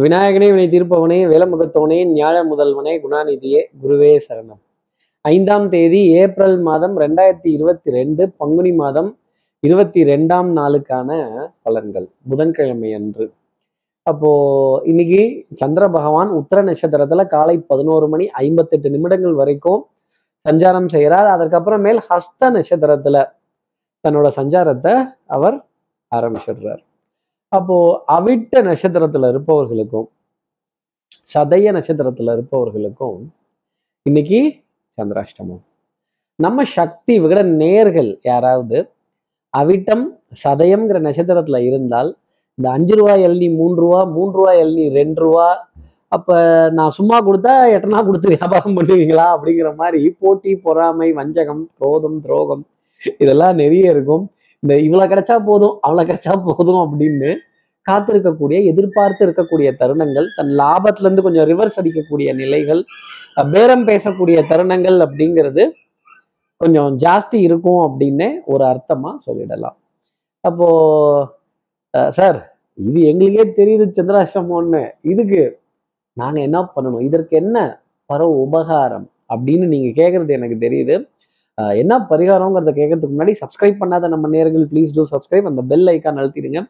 விநாயகனே வினை தீர்ப்பவனே வேலமுகத்தவனே ஞாழ முதல்வனே குணாநிதியே குருவே சரணம். ஐந்தாம் தேதி ஏப்ரல் மாதம் ரெண்டாயிரத்தி இருபத்தி ரெண்டு பங்குனி மாதம் இருபத்தி ரெண்டாம் நாளுக்கான பலன்கள். புதன்கிழமை அன்று. அப்போ இன்னைக்கு சந்திர பகவான் உத்தர நட்சத்திரத்துல காலை பதினோரு மணி ஐம்பத்தெட்டு நிமிடங்கள் வரைக்கும் சஞ்சாரம் செய்கிறார். அதற்கப்புறமேல் ஹஸ்த நட்சத்திரத்துல தன்னோட சஞ்சாரத்தை அவர் ஆரம்பிச்சிடுறார். அப்போ அவிட்ட நட்சத்திரத்துல இருப்பவர்களுக்கும் சதய நட்சத்திரத்துல இருப்பவர்களுக்கும் இன்னைக்கு சந்திராஷ்டமம். நம்ம சக்தி விகட நேர்கள் யாராவது அவிட்டம் சதயம்ங்கிற நட்சத்திரத்துல இருந்தால் இந்த அஞ்சு ரூபா எல்னி மூன்று ரூபா மூன்று ரூபா எல்னி ரெண்டு ரூபா அப்ப நான் சும்மா கொடுத்தா எட்டனா கொடுத்து வியாபாரம் பண்ணுவீங்களா? அப்படிங்கிற மாதிரி போட்டி பொறாமை வஞ்சகம் குரோதம் துரோகம் இதெல்லாம் நிறைய இருக்கும். இந்த இவ்வளவு கிடைச்சா போதும் அவ்வளவு கிடைச்சா போதும் அப்படின்னு காத்திருக்கக்கூடிய எதிர்பார்த்து இருக்கக்கூடிய தருணங்கள் தன் லாபத்துல இருந்து கொஞ்சம் ரிவர்ஸ் அடிக்கக்கூடிய நிலைகள் பேரம் பேசக்கூடிய தருணங்கள் அப்படிங்கிறது கொஞ்சம் ஜாஸ்தி இருக்கும் அப்படின்னு ஒரு அர்த்தமா சொல்லிடலாம். அப்போ சார் இது எங்களுக்கே தெரியுது சந்திராஷ்டமோன்னு இதுக்கு நாங்கள் என்ன பண்ணணும்? இதற்கு என்ன பரவ உபகாரம் அப்படின்னு நீங்க கேட்குறது எனக்கு தெரியுது. என்ன பரிகாரங்கிறத கேட்கறதுக்கு முன்னாடி சப்ஸ்கிரைப் பண்ணாத நம்ம நேர்கள் ப்ளீஸ் டூ சப்ஸ்கிரைப் அந்த பெல் ஐக்கான் அழுத்திடுங்க.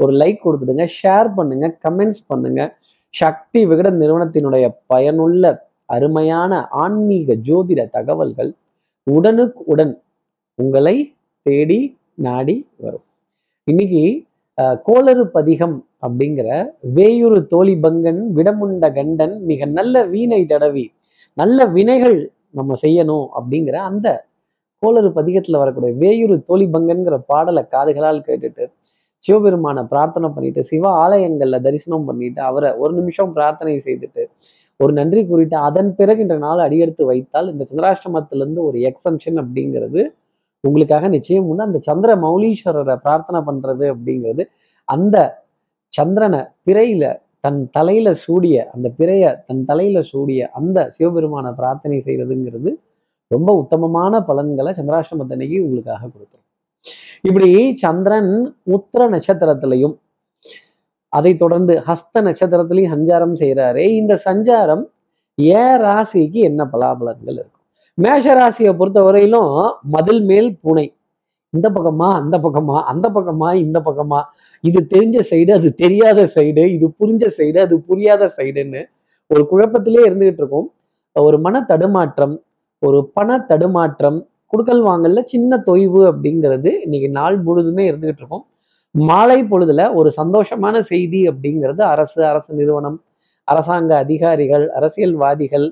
ஒரு லைக் கொடுத்துடுங்க ஷேர் பண்ணுங்க கமெண்ட்ஸ் பண்ணுங்க. சக்தி விகட நிறுவனத்தினுடைய பயனுள்ள அருமையான ஆன்மீக ஜோதிட தகவல்கள் உடனுக்கு உடன் உங்களை தேடி நாடி வரும். இன்னைக்கு கோளறு பதிகம் அப்படிங்கிற வேயுறு தோழி பங்கன் விடமுண்ட கண்டன் மிக நல்ல வீணை தடவி நல்ல வினைகள் நம்ம செய்யணும் அப்படிங்கிற அந்த கோளறு பதிகத்தில் வரக்கூடிய வேயுறு தோழிபங்கன்கிற பாடலை காதுகளால் கேட்டுட்டு சிவபெருமானை பிரார்த்தனை பண்ணிட்டு சிவ ஆலயங்கள்ல தரிசனம் பண்ணிட்டு அவரை ஒரு நிமிஷம் பிரார்த்தனை செய்துட்டு ஒரு நன்றி கூறிட்டு அதன் பிறகு இன்ற நாள் அடியெடுத்து வைத்தால் இந்த சந்திராஷ்டமத்திலிருந்து ஒரு எக்ஸம்ஷன் அப்படிங்கிறது உங்களுக்காக நிச்சயம். உண்டு அந்த சந்திர மௌலீஸ்வரரை பிரார்த்தனை பண்றது அப்படிங்கிறது அந்த சந்திரனை பிறையில தன் தலையில சூடிய அந்த பிறைய தன் தலையில சூடிய அந்த சிவபெருமானை பிரார்த்தனை செய்யறதுங்கிறது ரொம்ப உத்தமமான பலன்களை சந்திராஷ்டமத்தன்னைக்கு உங்களுக்காக கொடுத்துரும் இப்படி சந்திரன் உத்திர நட்சத்திரத்திலையும் அதை தொடர்ந்து ஹஸ்த நட்சத்திரத்திலையும் சஞ்சாரம் செய்கிறாரே இந்த சஞ்சாரம் ஏ ராசிக்கு என்ன பலாபலன்கள் இருக்கும்? மேஷ ராசியை பொறுத்த வரையிலும் மதில் மேல் பூனை. இந்த பக்கமா அந்த பக்கமா அந்த பக்கமா இந்த பக்கமா. இது தெரிஞ்ச சைடு அது தெரியாத சைடு இது புரிஞ்ச சைடு அது புரியாத சைடுன்னு ஒரு குழப்பத்திலே இருந்துகிட்டு இருக்கும். ஒரு மன தடுமாற்றம் ஒரு பண தடுமாற்றம் குடுக்கல் வாங்கல சின்ன தொய்வு அப்படிங்கிறது இன்னைக்கு நாள் முழுதுமே இருந்துகிட்டு இருக்கும். மாலை பொழுதுல ஒரு சந்தோஷமான செய்தி அப்படிங்கிறது அரசு அரசு நிறுவனம் அரசாங்க அதிகாரிகள் அரசியல்வாதிகள்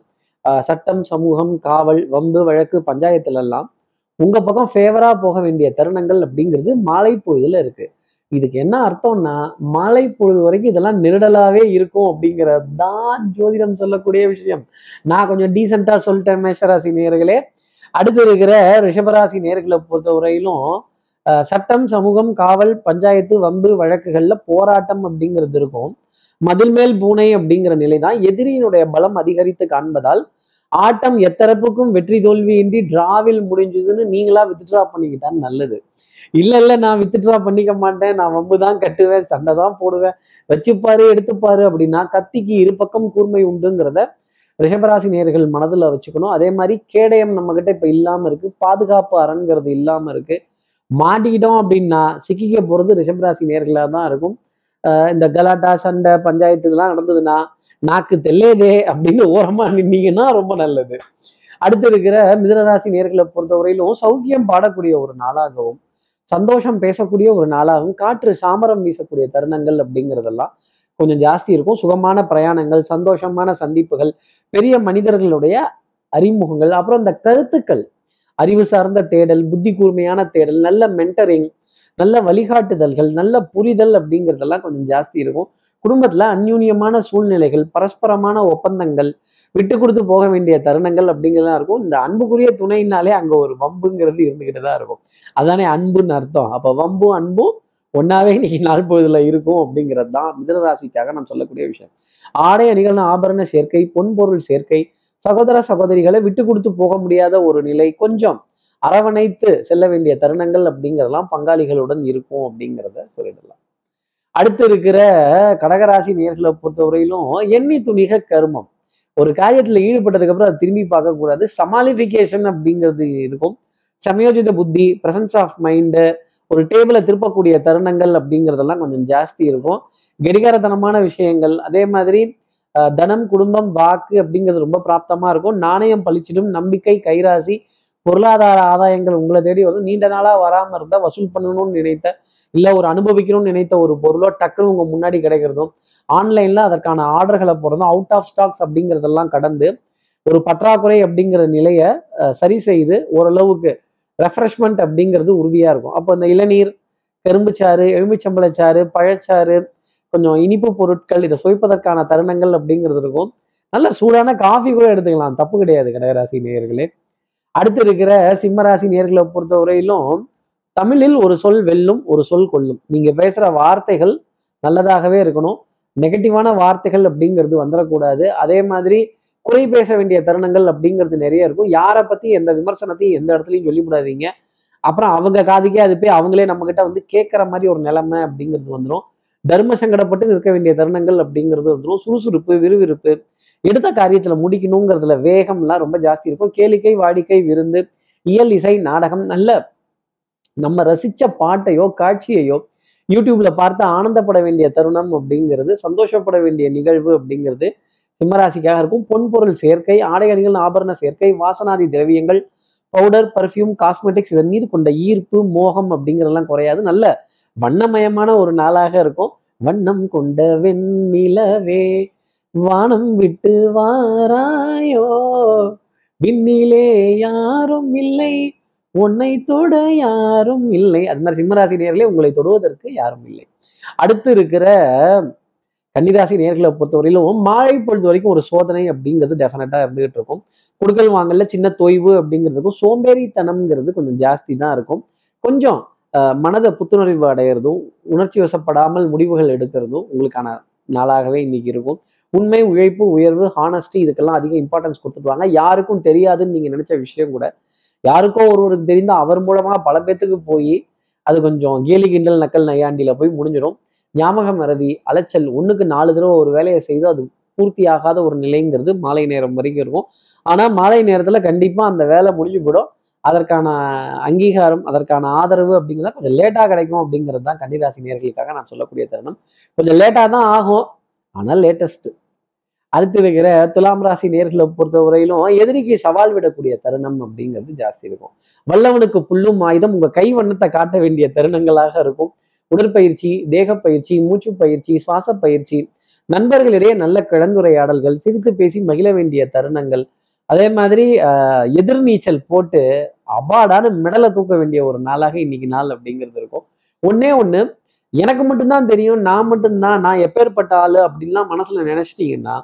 சட்டம் சமூகம் காவல் வம்பு வழக்கு பஞ்சாயத்துல எல்லாம் உங்க பக்கம் ஃபேவரா போக வேண்டிய தருணங்கள் அப்படிங்கிறது மாலை பொழுதுல இருக்கு. இதுக்கு என்ன அர்த்தம்னா மாலை பொழுது வரைக்கும் இதெல்லாம் நெருடலாவே இருக்கும் அப்படிங்கிறது தான் ஜோதிடம் சொல்லக்கூடிய விஷயம். நான் கொஞ்சம் டீசெண்டா சொல்லிட்டேன் மேஷராசி நேர்களே அடுத்து இருக்கிற ரிஷபராசி நேர்களை பொறுத்தவரையிலும் சட்டம் சமூகம் காவல் பஞ்சாயத்து வம்பு வழக்குகள்ல போராட்டம் அப்படிங்கிறது இருக்கும். மதில் மேல் பூனை அப்படிங்கிற நிலை தான் எதிரியினுடைய பலம் அதிகரித்து காண்பதால் ஆட்டம் எத்தரப்புக்கும் வெற்றி தோல்வியின்றி டிராவில் முடிஞ்சுதுன்னு நீங்களா வித்ட்ரா பண்ணிக்கிட்டா நல்லது. இல்ல இல்ல நான் வித்ட்ரா பண்ணிக்க மாட்டேன். நான் வம்பு தான் கட்டுவேன் சண்டை தான் போடுவேன். வச்சுப்பாரு எடுத்துப்பாரு அப்படின்னா கத்திக்கு இரு பக்கம் கூர்மை உண்டுங்கிறத ரிஷபராசி நேர்கள் மனதுல வச்சுக்கணும். அதே மாதிரி கேடயம் நம்ம கிட்ட இப்ப இல்லாம இருக்கு. பாதுகாப்பு அரண்கிறது இல்லாம இருக்கு. மாட்டிக்கிட்டோம் அப்படின்னா சிக்கிக்க போறது ரிஷபராசி நேர்களாக தான் இருக்கும் இந்த கலாட்டா சண்டை பஞ்சாயத்து இதெல்லாம் நடந்ததுன்னா நாக்கு தெல்லேதே அப்படின்னு ஓரமா நின்னீங்கன்னா ரொம்ப நல்லது. அடுத்து இருக்கிற மிதனராசி நேர்களை பொறுத்தவரையிலும் சௌக்கியம் பாடக்கூடிய ஒரு நாளாகவும் சந்தோஷம் பேசக்கூடிய ஒரு நாளாகவும் காற்று சாமரம் வீசக்கூடிய தருணங்கள் அப்படிங்கிறதெல்லாம் கொஞ்சம் ஜாஸ்தி இருக்கும். சுகமான பிரயாணங்கள் சந்தோஷமான சந்திப்புகள் பெரிய மனிதர்களுடைய அறிமுகங்கள் அப்புறம் இந்த கருத்துக்கள் அறிவு சார்ந்த தேடல் புத்தி கூர்மையான தேடல் நல்ல மென்டரிங் நல்ல வழிகாட்டுதல்கள் நல்ல புரிதல் அப்படிங்கிறதெல்லாம் கொஞ்சம் ஜாஸ்தி இருக்கும். குடும்பத்துல அந்யூன்யமான சூழ்நிலைகள் பரஸ்பரமான ஒப்பந்தங்கள் விட்டு கொடுத்து போக வேண்டிய தருணங்கள் அப்படிங்கிறதா இருக்கும். இந்த அன்புக்குரிய துணைனாலே அங்க ஒரு வம்புங்கிறது இருந்துகிட்டு தான் இருக்கும். அதானே அன்புன்னு அர்த்தம். அப்ப வம்பும் அன்பும் ஒன்னாவே இன்னைக்கு நாள் பொழுதுல இருக்கும் அப்படிங்கிறது தான் மிதனராசிக்காக நான் சொல்லக்கூடிய விஷயம். ஆடை அணிகள் ஆபரண சேர்க்கை பொன்பொருள் சேர்க்கை சகோதர சகோதரிகளை விட்டு கொடுத்து போக முடியாத ஒரு நிலை கொஞ்சம் அரவணைத்து செல்ல வேண்டிய தருணங்கள் அப்படிங்கிறதெல்லாம் பங்காளிகளுடன் இருக்கும் அப்படிங்கிறத சொல்லிடலாம். அடுத்து இருக்கிற கடகராசி நேர்களை பொறுத்தவரையிலும் எண்ணி துணிக கருமம். ஒரு காரியத்தில் ஈடுபட்டதுக்கு அப்புறம் அதை திரும்பி பார்க்கக்கூடாது சமாளிஃபிகேஷன் அப்படிங்கிறது இருக்கும். சமயோஜித புத்தி பிரசன்ஸ் ஆஃப் மைண்டு ஒரு டேபிளை திருப்பக்கூடிய தருணங்கள் அப்படிங்கிறதெல்லாம் கொஞ்சம் ஜாஸ்தி இருக்கும். கெடிகாரத்தனமான விஷயங்கள் அதே மாதிரி தனம் குடும்பம் வாக்கு அப்படிங்கிறது ரொம்ப பிராப்தமாக இருக்கும். நாணயம் பளிச்சிடும் நம்பிக்கை கைராசி பொருளாதார ஆதாயங்கள் உங்களை தேடி வந்து நீண்ட நாளாக வராமல் இருந்தால் வசூல் பண்ணணும்னு நினைத்த இல்லை ஒரு அனுபவிக்கணும்னு நினைத்த ஒரு பொருளோ டக்குன்னு உங்கள் முன்னாடி கிடைக்கிறதும் ஆன்லைனில் அதற்கான ஆர்டர்களை போடுறதும் அவுட் ஆஃப் ஸ்டாக்ஸ் அப்படிங்கிறதெல்லாம் கடந்து ஒரு பற்றாக்குறை அப்படிங்கிற நிலையை சரி செய்து ஓரளவுக்கு ரெஃப்ரெஷ்மெண்ட் அப்படிங்கிறது உறுதியாக இருக்கும். அப்போ இந்த இளநீர் கரும்புச்சாறு எலுமிச்சம்பழச்சாறு பழச்சாறு கொஞ்சம் இனிப்பு பொருட்கள் இதை சுவைப்பதற்கான தருணங்கள் அப்படிங்கிறது இருக்கும். நல்ல சூடான காஃபி கூட எடுத்துக்கலாம். தப்பு கிடையாது கடகராசி நேயர்களே. அடுத்து இருக்கிற சிம்மராசி நேர்களை பொறுத்தவரையிலும் தமிழில் ஒரு சொல் வெல்லும் ஒரு சொல் கொல்லும். நீங்க பேசுற வார்த்தைகள் நல்லதாகவே இருக்கணும். நெகட்டிவான வார்த்தைகள் அப்படிங்கிறது வந்துடக்கூடாது அதே மாதிரி குறை பேச வேண்டிய தருணங்கள் அப்படிங்கிறது நிறைய இருக்கும். யாரை பத்தி எந்த விமர்சனத்தையும் எந்த இடத்துலையும் சொல்லிவிடாதீங்க. அப்புறம் அவங்க காதுக்கே அது போய் அவங்களே நம்ம கிட்ட வந்து கேட்குற மாதிரி ஒரு நிலைமை அப்படிங்கிறது வந்துடும் தர்ம சங்கடப்பட்டு நிற்க வேண்டிய தருணங்கள் அப்படிங்கிறது வந்துடும் சுறுசுறுப்பு விறுவிறுப்பு எடுத்த காரியத்துல முடிக்கணுங்கிறதுல வேகம்லாம் ரொம்ப ஜாஸ்தி இருக்கும். கேளிக்கை வாடிக்கை விருந்து இயல் இசை நாடகம் நல்ல நம்ம ரசிச்ச பாட்டையோ காட்சியையோ யூடியூப்ல பார்த்து ஆனந்தப்பட வேண்டிய தருணம் அப்படிங்கிறது சந்தோஷப்பட வேண்டிய நிகழ்வு அப்படிங்கிறது சிம்மராசிக்காக இருக்கும். பொன்பொருள் சேர்க்கை ஆடை அணிகள் ஆபரண சேர்க்கை வாசனாதி திரவியங்கள் பவுடர் பர்ஃப்யூம் காஸ்மெட்டிக்ஸ் இதன் மீது கொண்ட ஈர்ப்பு மோகம் அப்படிங்கிறதெல்லாம் குறையாது. நல்ல வண்ணமயமான ஒரு நாளாக இருக்கும். வண்ணம் கொண்ட வெண்ணிலவே வானம் விட்டு வாராயோ? விண்ணிலே யாரும் இல்லை உன்னை தொட யாரும் இல்லை. அது மாதிரி சிம்மராசி நேர்களே உங்களை தொடுவதற்கு யாரும் இல்லை. அடுத்து இருக்கிற கன்னிராசி நேர்களை பொறுத்தவரையிலும் மாலை பொழுது வரைக்கும் ஒரு சோதனை அப்படிங்கிறது டெஃபினட்டா இருந்துகிட்டு இருக்கும். குடுக்கல் வாங்கல சின்ன தொய்வு அப்படிங்கிறதுக்கும் சோம்பேறித்தனம்ங்கிறது கொஞ்சம் ஜாஸ்தி தான் இருக்கும். கொஞ்சம் மனதை புத்துணர்வு அடையிறதும் உணர்ச்சி வசப்படாமல் முடிவுகள் எடுக்கிறதும் உங்களுக்கான நாளாகவே இன்னைக்கு இருக்கும். உண்மை உழைப்பு உயர்வு ஹானஸ்டி இதுக்கெல்லாம் அதிக இம்பார்ட்டன்ஸ் கொடுத்துருவாங்க யாருக்கும் தெரியாதுன்னு நீங்கள் நினச்ச விஷயம் கூட யாருக்கோ ஒருவருக்கு தெரிந்த அவர் மூலமாக பல பேத்துக்கு போய் அது கொஞ்சம் கேலி கிண்டல் நக்கல் நையாண்டியில் போய் முடிஞ்சிடும். ஞாபக மறதி அலைச்சல் ஒன்றுக்கு நாலு தடவை ஒரு வேலையை செய்து அது பூர்த்தி ஆகாத ஒரு நிலைங்கிறது மாலை நேரம் வரைக்கும் இருக்கும். ஆனால் மாலை நேரத்தில் கண்டிப்பாக அந்த வேலை முடிஞ்சு போயிடும். அதற்கான அங்கீகாரம் அதற்கான ஆதரவு அப்படிங்கிறத கொஞ்சம் லேட்டாக கிடைக்கும் அப்படிங்கிறது தான் கன்னிராசி நேர்களுக்காக நான் சொல்லக்கூடிய தருணம். கொஞ்சம் லேட்டாக தான் ஆகும். ஆனால் லேட்டஸ்ட்டு அடுத்து இருக்கிற துலாம் ராசி நேர்களை பொறுத்தவரையிலும் எதிரிக்கு சவால் விடக்கூடிய தருணம் அப்படிங்கிறது ஜாஸ்தி இருக்கும். வல்லவனுக்கு புல்லும் ஆயுதம் உங்க கை வண்ணத்தை காட்ட வேண்டிய தருணங்களாக இருக்கும். உடற்பயிற்சி தேகப்பயிற்சி மூச்சு பயிற்சி சுவாச பயிற்சி நண்பர்களிடையே நல்ல கலந்துரையாடல்கள் சிரித்து பேசி மகிழ வேண்டிய தருணங்கள். அதே மாதிரி ஆஹ், எதிர்நீச்சல் போட்டு அபாடான மெடலை தூக்க வேண்டிய ஒரு நாளாக இன்னைக்கு நாள் அப்படிங்கிறது இருக்கும். ஒண்ணே ஒண்ணு எனக்கு மட்டும்தான் தெரியும் நான் மட்டும்தான் நான் எப்பேற்பட்ட ஆளு அப்படின்லாம் மனசுல நினைச்சிட்டீங்கன்னா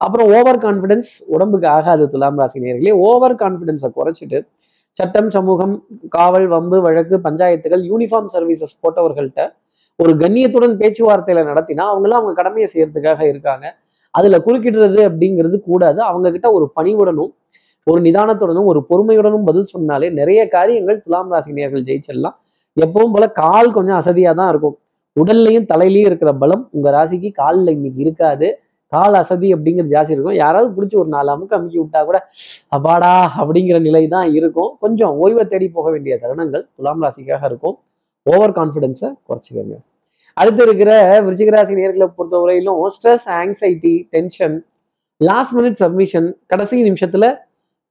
அப்புறம் ஓவர் கான்ஃபிடென்ஸ் உடம்புக்கு ஆகாது துலாம் ராசி நேர்களே ஓவர் கான்ஃபிடன்ஸை குறைச்சிட்டு சட்டம் சமூகம் காவல் வம்பு வழக்கு பஞ்சாயத்துகள் யூனிஃபார்ம் சர்வீசஸ் போட்டவர்கள்ட்ட ஒரு கண்ணியத்துடன் பேச்சுவார்த்தையில நடத்தினா அவங்களாம் அவங்க கடமையை செய்யறதுக்காக இருக்காங்க. அதுல குறுக்கிடுறது அப்படிங்கிறது கூடாது. அவங்க கிட்ட ஒரு பணிவுடனும் ஒரு நிதானத்துடனும் ஒரு பொறுமையுடனும் பதில் சொன்னாலே நிறைய காரியங்கள் துலாம் ராசி நேர்கள் ஜெயிச்சிடலாம். எப்பவும் போல கால் கொஞ்சம் அசதியா தான் இருக்கும். உடல்லையும் தலையிலையும் இருக்கிற பலம் உங்க ராசிக்கு காலில் இன்னைக்கு இருக்காது. கால் அசதி அப்படிங்கிறது ஜாஸ்தி இருக்கும். யாராவது பிடிச்சி ஒரு நாலு அமுக்கு அமுக்கி விட்டா கூட அபாடா அப்படிங்கிற நிலை தான் இருக்கும். கொஞ்சம் ஓய்வை தேடி போக வேண்டிய தருணங்கள் துலாம் ராசிக்காக இருக்கும். ஓவர் கான்ஃபிடென்ஸை குறைச்சிக்கோங்க. அடுத்து இருக்கிற விருச்சிகராசி நேர்களை நேர்களை பொறுத்தவரையிலும் stress anxiety tension last minute submission கடைசி நிமிஷத்துல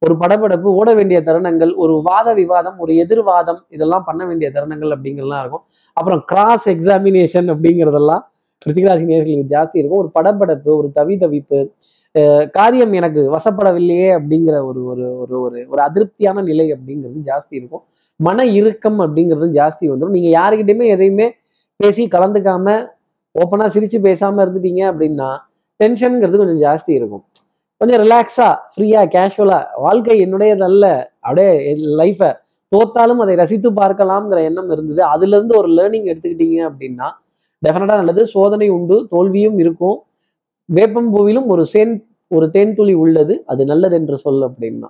ஒரு படபடப்பு ஓட வேண்டிய தருணங்கள் ஒரு வாத விவாதம் ஒரு எதிர்வாதம் இதெல்லாம் பண்ண வேண்டிய தருணங்கள் அப்படிங்கிறதுலாம் இருக்கும். அப்புறம் கிராஸ் எக்ஸாமினேஷன் அப்படிங்கிறதெல்லாம் ரிஷிகராசி நேர்களுக்கு ஜாஸ்தி இருக்கும். ஒரு படப்படப்பு ஒரு தவி தவிப்பு காரியம் எனக்கு வசப்படவில்லையே அப்படிங்கிற ஒரு ஒரு ஒரு ஒரு ஒரு அதிருப்தியான நிலை அப்படிங்கிறது ஜாஸ்தி இருக்கும். மன இறுக்கம் அப்படிங்கிறது ஜாஸ்தி வந்துடும் நீங்க யாருக்கிட்டையுமே எதையுமே பேசி கலந்துக்காம ஓப்பனா சிரிச்சு பேசாம இருந்துட்டீங்க அப்படின்னா டென்ஷனுங்கிறது கொஞ்சம் ஜாஸ்தி இருக்கும். கொஞ்சம் ரிலாக்ஸா ஃப்ரீயா கேஷுவலா வாழ்க்கை என்னுடையதல்ல. அப்படியே லைஃப்பை தோத்தாலும் அதை ரசித்து பார்க்கலாம்ங்கிற எண்ணம் இருந்தது. அதுல இருந்து ஒரு லேர்னிங் எடுத்துக்கிட்டீங்க அப்படின்னா டெஃபினட்டா நல்லது. சோதனை உண்டு. தோல்வியும் இருக்கும். வேப்பம்பூவிலும் ஒரு சேன் ஒரு தேன் துளி உள்ளது. அது நல்லது என்று சொல் அப்படின்னா.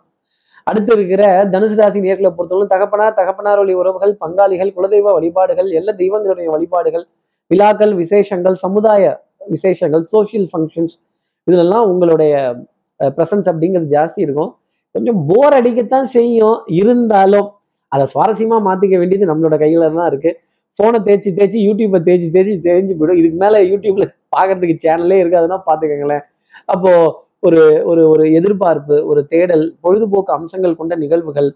அடுத்து இருக்கிற தனுசு ராசி நேர்களை பொறுத்தவரை தகப்பனார் தகப்பனார் வழி உறவுகள் பங்காளிகள் குலதெய்வ வழிபாடுகள் எல்லா தெய்வங்களுடைய வழிபாடுகள் விழாக்கள் விசேஷங்கள் சமுதாய விசேஷங்கள் சோசியல் ஃபங்க்ஷன்ஸ் இதுலெல்லாம் உங்களுடைய ப்ரெசன்ஸ் அப்படிங்கிறது ஜாஸ்தி இருக்கும். கொஞ்சம் போர் அடிக்கத்தான் செய்யும். இருந்தாலும் அதை சுவாரஸ்யமா மாத்திக்க வேண்டியது நம்மளோட கையில தான் இருக்கு. போனை தேய்ச்சி தேய்ச்சி யூடியூப்பை தேய்ச்சி தேய்ச்சி தெரிஞ்சு போயிடும். இதுக்கு மேலே யூடியூப்ல பார்க்கறதுக்கு சேனலே இருக்காதுன்னா பார்த்துக்கங்களேன் அப்போ ஒரு ஒரு ஒரு எதிர்பார்ப்பு ஒரு தேடல் பொழுதுபோக்கு அம்சங்கள் கொண்ட நிகழ்வுகள்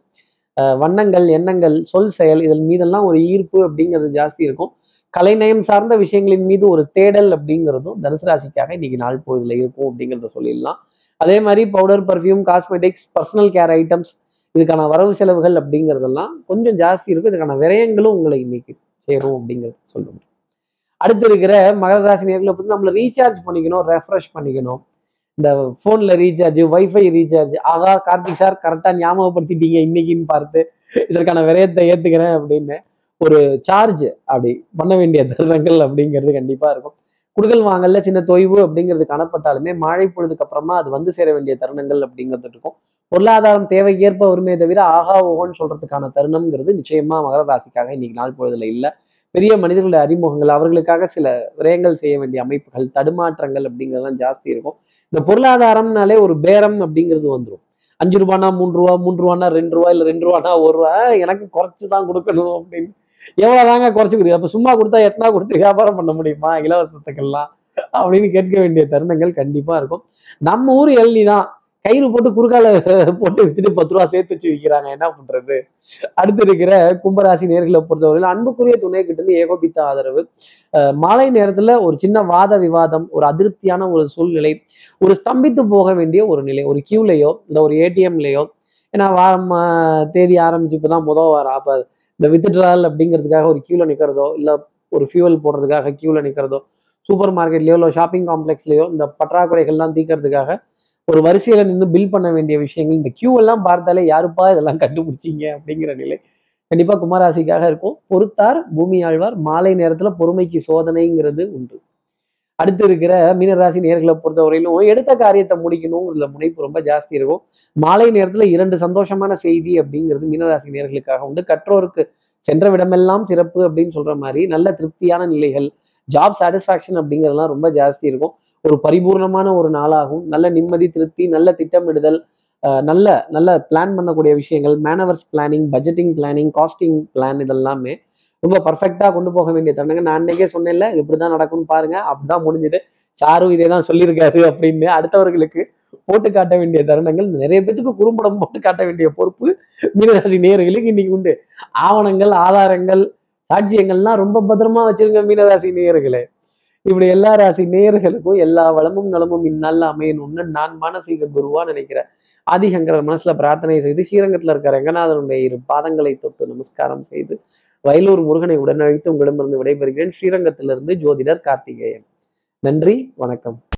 வண்ணங்கள் எண்ணங்கள் சொல் செயல் இதன் மீதெல்லாம் ஒரு ஈர்ப்பு அப்படிங்கிறது ஜாஸ்தி இருக்கும். கலைநயம் சார்ந்த விஷயங்களின் மீது ஒரு தேடல் அப்படிங்கிறதும் தனுசு ராசிக்காக இன்னைக்கு நாள் பொழுதுல இருக்கும் அப்படிங்கிறத சொல்லிடலாம். அதே மாதிரி powder perfume cosmetics personal care items இதுக்கான வரவு செலவுகள் அப்படிங்கிறதெல்லாம் கொஞ்சம் ஜாஸ்தி இருக்கும். இதுக்கான விரயங்களும் உங்களை இன்னைக்கு சேரும் அப்படிங்கிறத சொல்லுங்க அடுத்து இருக்கிற மகர ராசி நேர்களை பத்தி நம்மள ரீசார்ஜ் பண்ணிக்கணும் ரெஃப்ரெஷ் பண்ணிக்கணும். இந்த ஃபோனில் ரீசார்ஜ் வைஃபை ரீசார்ஜ் ஆகா கார்த்திக் சார் கரெக்டாக ஞாபகப்படுத்திட்டீங்க இன்னைக்குன்னு பார்த்து இதற்கான விரயத்தை ஏற்றுக்கிறேன் அப்படின்னு ஒரு சார்ஜ் அப்படி பண்ண வேண்டிய தருணங்கள் அப்படிங்கிறது கண்டிப்பாக இருக்கும். குடுக்கல் வாங்கல சின்ன தொய்வு அப்படிங்கிறது காணப்பட்டாலுமே மழை பொழுதுக்கு அப்புறமா அது வந்து சேர வேண்டிய தருணங்கள் அப்படிங்கிறது இருக்கும். பொருளாதாரம் தேவைக்கேற்ப வருமே தவிர ஆகா ஓகோன்னு சொல்றதுக்கான தருணம்ங்கிறது நிச்சயமா மகர ராசிக்காக இன்னைக்கு நாள் பொழுதுல இல்லை பெரிய மனிதர்களுடைய அறிமுகங்கள் அவர்களுக்காக சில விரயங்கள் செய்ய வேண்டிய அமைப்புகள் தடுமாற்றங்கள் அப்படிங்கிறதெல்லாம் ஜாஸ்தி இருக்கும். இந்த பொருளாதாரம்னாலே ஒரு பேரம் அப்படிங்கிறது வந்துடும் அஞ்சு ரூபானா மூணு ரூபா மூணு ரூபானா ரெண்டு ரூபா இல்லை ரெண்டு ரூபானா ஒரு ரூபா எனக்கு குறைச்சி தான் கொடுக்கணும் அப்படின்னு. எவ்வளோதாங்க குறைச்சி கொடுக்குது? அப்போ சும்மா கொடுத்தா எட்டனா கொடுத்து வியாபாரம் பண்ண முடியுமா? இலவசத்துக்கெல்லாம் அப்படின்னு கேட்க வேண்டிய தருணங்கள் கண்டிப்பா இருக்கும். நம்ம ஊர் எல்னி தான். கயிறு போட்டு குறுக்கால போட்டு வித்துட்டு பத்து ரூபா சேர்த்து வச்சு விற்கிறாங்க என்ன பண்றது? அடுத்து இருக்கிற கும்பராசி நேர்களை பொறுத்தவரையில் அன்புக்குரிய துணை கிட்ட இருந்து ஏகோபித்த ஆதரவு. மாலை நேரத்துல ஒரு சின்ன வாத விவாதம் ஒரு அதிருப்தியான ஒரு சூழ்நிலை ஒரு ஸ்தம்பித்து போக வேண்டிய ஒரு நிலை ஒரு கியூலையோ இல்லை ஒரு ஏடிஎம்லையோ. ஏன்னா வாரம் தேதி ஆரம்பிச்சு இப்பதான் முதல் வாரம். அப்ப இந்த வித்துட்ரால் அப்படிங்கிறதுக்காக ஒரு கியூல நிக்கிறதோ இல்லை ஒரு ஃபியூவல் போடுறதுக்காக கியூல நிக்கிறதோ சூப்பர் மார்க்கெட்லயோ இல்லை ஷாப்பிங் காம்ப்ளெக்ஸ்லயோ இந்த பற்றாக்குறைகள்லாம் தீக்கிறதுக்காக ஒரு வரிசையில நின்று பில் பண்ண வேண்டிய விஷயங்கள் இந்த கியூ எல்லாம் பார்த்தாலே யாருப்பா இதெல்லாம் கண்டுபிடிச்சிங்க? அப்படிங்கிற நிலை. கண்டிப்பா குமாராசிக்காக இருக்கும். பொறுத்தார் பூமி ஆழ்வார் மாலை நேரத்துல பொறுமைக்கு சோதனைங்கிறது உண்டு. அடுத்து இருக்கிற மீனராசி நேர்களை பொறுத்தவரையிலும் எடுத்த காரியத்தை முடிக்கணுங்கிறதுல முனைப்பு ரொம்ப ஜாஸ்தி இருக்கும். மாலை நேரத்துல இரண்டு சந்தோஷமான செய்தி அப்படிங்கிறது மீனராசி நேர்களுக்காக உண்டு. கற்றோருக்கு சென்ற விடமெல்லாம் சிறப்பு அப்படின்னு சொல்ற மாதிரி நல்ல திருப்தியான நிலைகள் ஜாப் சாட்டிஸ்ஃபேக்ஷன் அப்படிங்கிறதுலாம் ரொம்ப ஜாஸ்தி இருக்கும். ஒரு பரிபூர்ணமான ஒரு நாளாகும் நல்ல நிம்மதி திருப்தி நல்ல திட்டமிடுதல் நல்ல நல்ல பிளான் பண்ணக்கூடிய விஷயங்கள் manoeuvres planning budgeting planning costing plan இதெல்லாமே ரொம்ப பர்ஃபெக்டா கொண்டு போக வேண்டிய தருணங்க. நான் அன்னைக்கே சொன்னேன்ல இப்படி இப்படிதான் நடக்கும்னு பாருங்க அப்படிதான் முடிஞ்சது. சாரும் இதே தான் சொல்லியிருக்காரு அப்படின்னு அடுத்தவர்களுக்கு போட்டு காட்ட வேண்டிய தருணங்கள். நிறைய பேத்துக்கு குறும்படம் போட்டு காட்ட வேண்டிய பொறுப்பு மீனராசி நேயர்களுக்கு இன்னைக்கு உண்டு. ஆவணங்கள் ஆதாரங்கள் சாட்சியங்கள்லாம் ரொம்ப பத்திரமா வச்சிருங்க மீனராசி நேயர்களே. இப்படி எல்லா ராசி நேர்களுக்கும் எல்லா வளமும் நலமும் இந்நாளில் அமையணும்னு நான் மானசீக குருவா நினைக்கிறேன். ஆதிசங்கரர் மனசுல பிரார்த்தனை செய்து ஸ்ரீரங்கத்துல இருக்கிற ரங்கநாதனுடைய இரு பாதங்களை தொட்டு நமஸ்காரம் செய்து வயலூர் முருகனை உடனழைத்து உங்களிடமிருந்து விடைபெறுகிறேன். ஸ்ரீரங்கத்திலிருந்து ஜோதிடர் கார்த்திகேயன். நன்றி வணக்கம்.